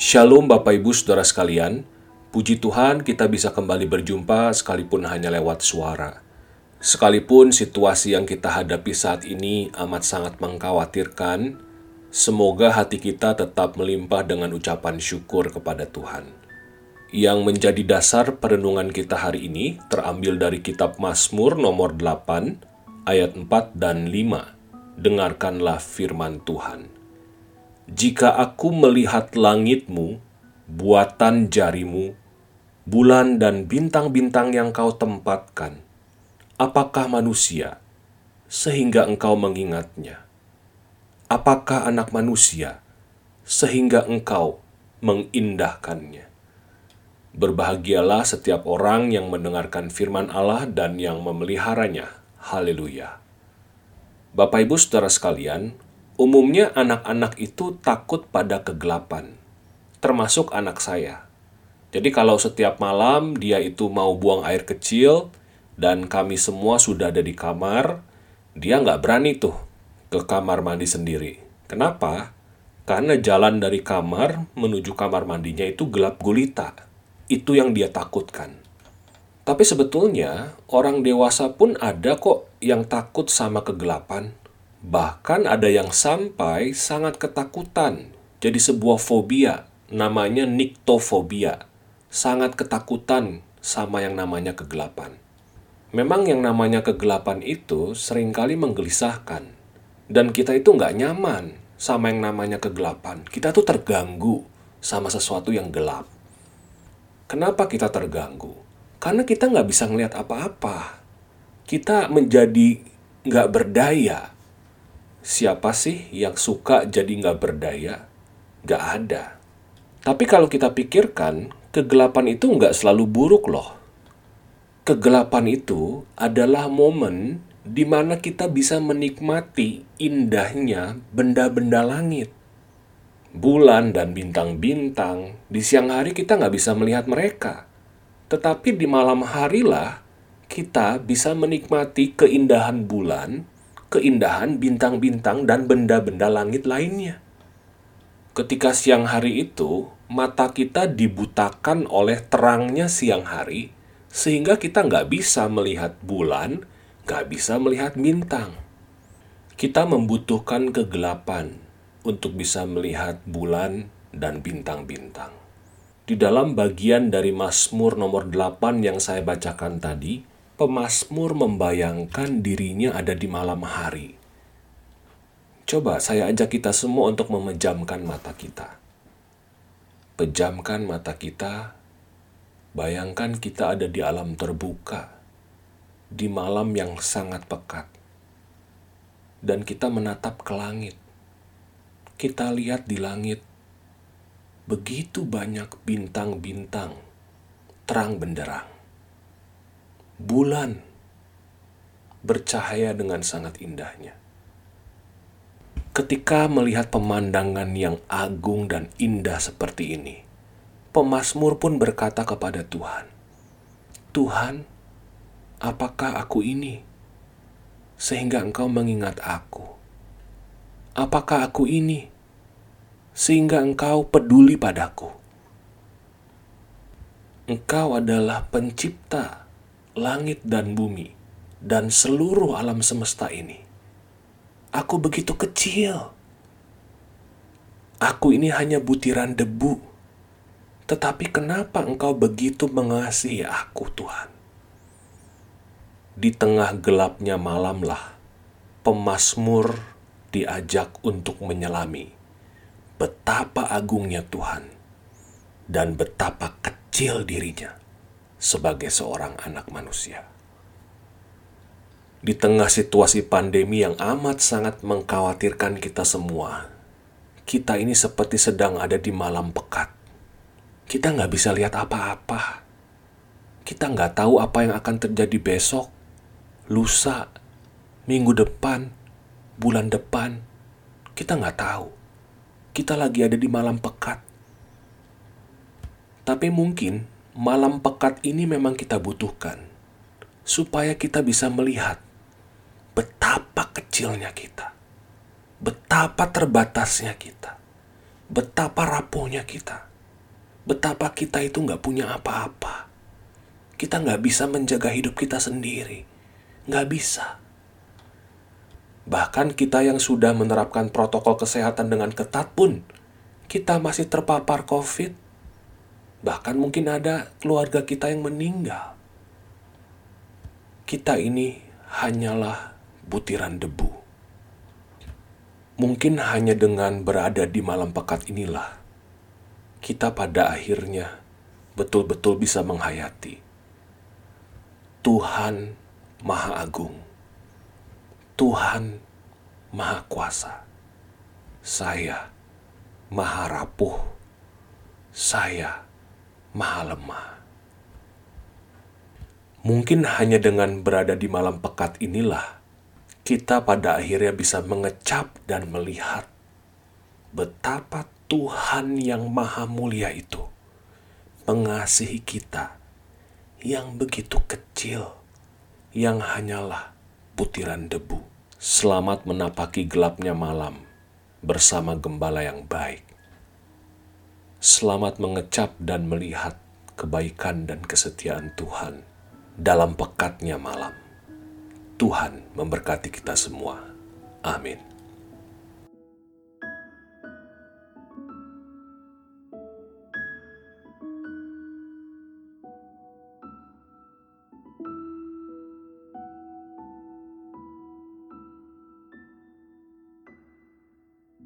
Shalom Bapak Ibu Saudara sekalian, puji Tuhan kita bisa kembali berjumpa sekalipun hanya lewat suara. Sekalipun situasi yang kita hadapi saat ini amat sangat mengkhawatirkan, semoga hati kita tetap melimpah dengan ucapan syukur kepada Tuhan. Yang menjadi dasar perenungan kita hari ini terambil dari kitab Mazmur nomor 8 ayat 4 dan 5. Dengarkanlah firman Tuhan. Jika aku melihat langitmu, buatan jarimu, bulan dan bintang-bintang yang kau tempatkan, apakah manusia sehingga engkau mengingatnya? Apakah anak manusia sehingga engkau mengindahkannya? Berbahagialah setiap orang yang mendengarkan firman Allah dan yang memeliharanya. Haleluya. Bapak Ibu Saudara sekalian, Umumnya anak-anak itu takut pada kegelapan, termasuk anak saya. Jadi kalau setiap malam dia itu mau buang air kecil dan kami semua sudah ada di kamar, dia nggak berani tuh ke kamar mandi sendiri. Kenapa? Karena jalan dari kamar menuju kamar mandinya itu gelap gulita. Itu yang dia takutkan. Tapi sebetulnya orang dewasa pun ada kok yang takut sama kegelapan. Bahkan ada yang sampai sangat ketakutan, jadi sebuah fobia, namanya niktofobia. Sangat ketakutan sama yang namanya kegelapan. Memang yang namanya kegelapan itu sering kali menggelisahkan. Dan kita itu nggak nyaman sama yang namanya kegelapan. Kita tuh terganggu sama sesuatu yang gelap. Kenapa kita terganggu? Karena kita nggak bisa ngelihat apa-apa. Kita menjadi nggak berdaya Siapa sih yang suka jadi nggak berdaya? Nggak ada. Tapi kalau kita pikirkan, kegelapan itu nggak selalu buruk loh. Kegelapan itu adalah momen di mana kita bisa menikmati indahnya benda-benda langit. Bulan dan bintang-bintang, di siang hari kita nggak bisa melihat mereka. Tetapi di malam harilah kita bisa menikmati keindahan bulan, keindahan bintang-bintang dan benda-benda langit lainnya. Ketika siang hari itu, mata kita dibutakan oleh terangnya siang hari, sehingga kita nggak bisa melihat bulan, nggak bisa melihat bintang. Kita membutuhkan kegelapan untuk bisa melihat bulan dan bintang-bintang. Di dalam bagian dari Mazmur nomor 8 yang saya bacakan tadi, Pemasmur membayangkan dirinya ada di malam hari. Coba saya ajak kita semua untuk memejamkan mata kita. Pejamkan mata kita, bayangkan kita ada di alam terbuka, di malam yang sangat pekat. Dan kita menatap ke langit. Kita lihat di langit, begitu banyak bintang-bintang terang benderang bulan bercahaya dengan sangat indahnya. Ketika melihat pemandangan yang agung dan indah seperti ini, pemazmur pun berkata kepada Tuhan, "Tuhan, apakah aku ini sehingga Engkau mengingat aku? Apakah aku ini sehingga Engkau peduli padaku?" Engkau adalah pencipta langit dan bumi, dan seluruh alam semesta ini. Aku begitu kecil. Aku ini hanya butiran debu. Tetapi kenapa engkau begitu mengasihi aku, Tuhan? Di tengah gelapnya malamlah, pemasmur diajak untuk menyelami betapa agungnya Tuhan dan betapa kecil dirinya sebagai seorang anak manusia. Di tengah situasi pandemi yang amat sangat mengkhawatirkan kita semua, kita ini seperti sedang ada di malam pekat. Kita nggak bisa lihat apa-apa. Kita nggak tahu apa yang akan terjadi besok, lusa, minggu depan, bulan depan. Kita nggak tahu. Kita lagi ada di malam pekat. Tapi mungkin malam pekat ini memang kita butuhkan supaya kita bisa melihat betapa kecilnya kita, betapa terbatasnya kita, betapa rapuhnya kita. betapa kita itu nggak punya apa-apa. Kita nggak bisa menjaga hidup kita sendiri. Nggak bisa. Bahkan kita yang sudah menerapkan protokol kesehatan dengan ketat pun, kita masih terpapar COVID. Bahkan mungkin ada keluarga kita yang meninggal. Kita ini hanyalah butiran debu. Mungkin hanya dengan berada di malam pekat inilah, kita pada akhirnya betul-betul bisa menghayati Tuhan Maha Agung, Tuhan Maha Kuasa. Saya Maha Rapuh, saya Maha Lemah. Mungkin hanya dengan berada di malam pekat inilah kita pada akhirnya bisa mengecap dan melihat betapa Tuhan yang Maha Mulia itu mengasihi kita yang begitu kecil, yang hanyalah butiran debu. Selamat menapaki gelapnya malam bersama gembala yang baik. Selamat mengecap dan melihat kebaikan dan kesetiaan Tuhan dalam pekatnya malam. Tuhan memberkati kita semua. Amin.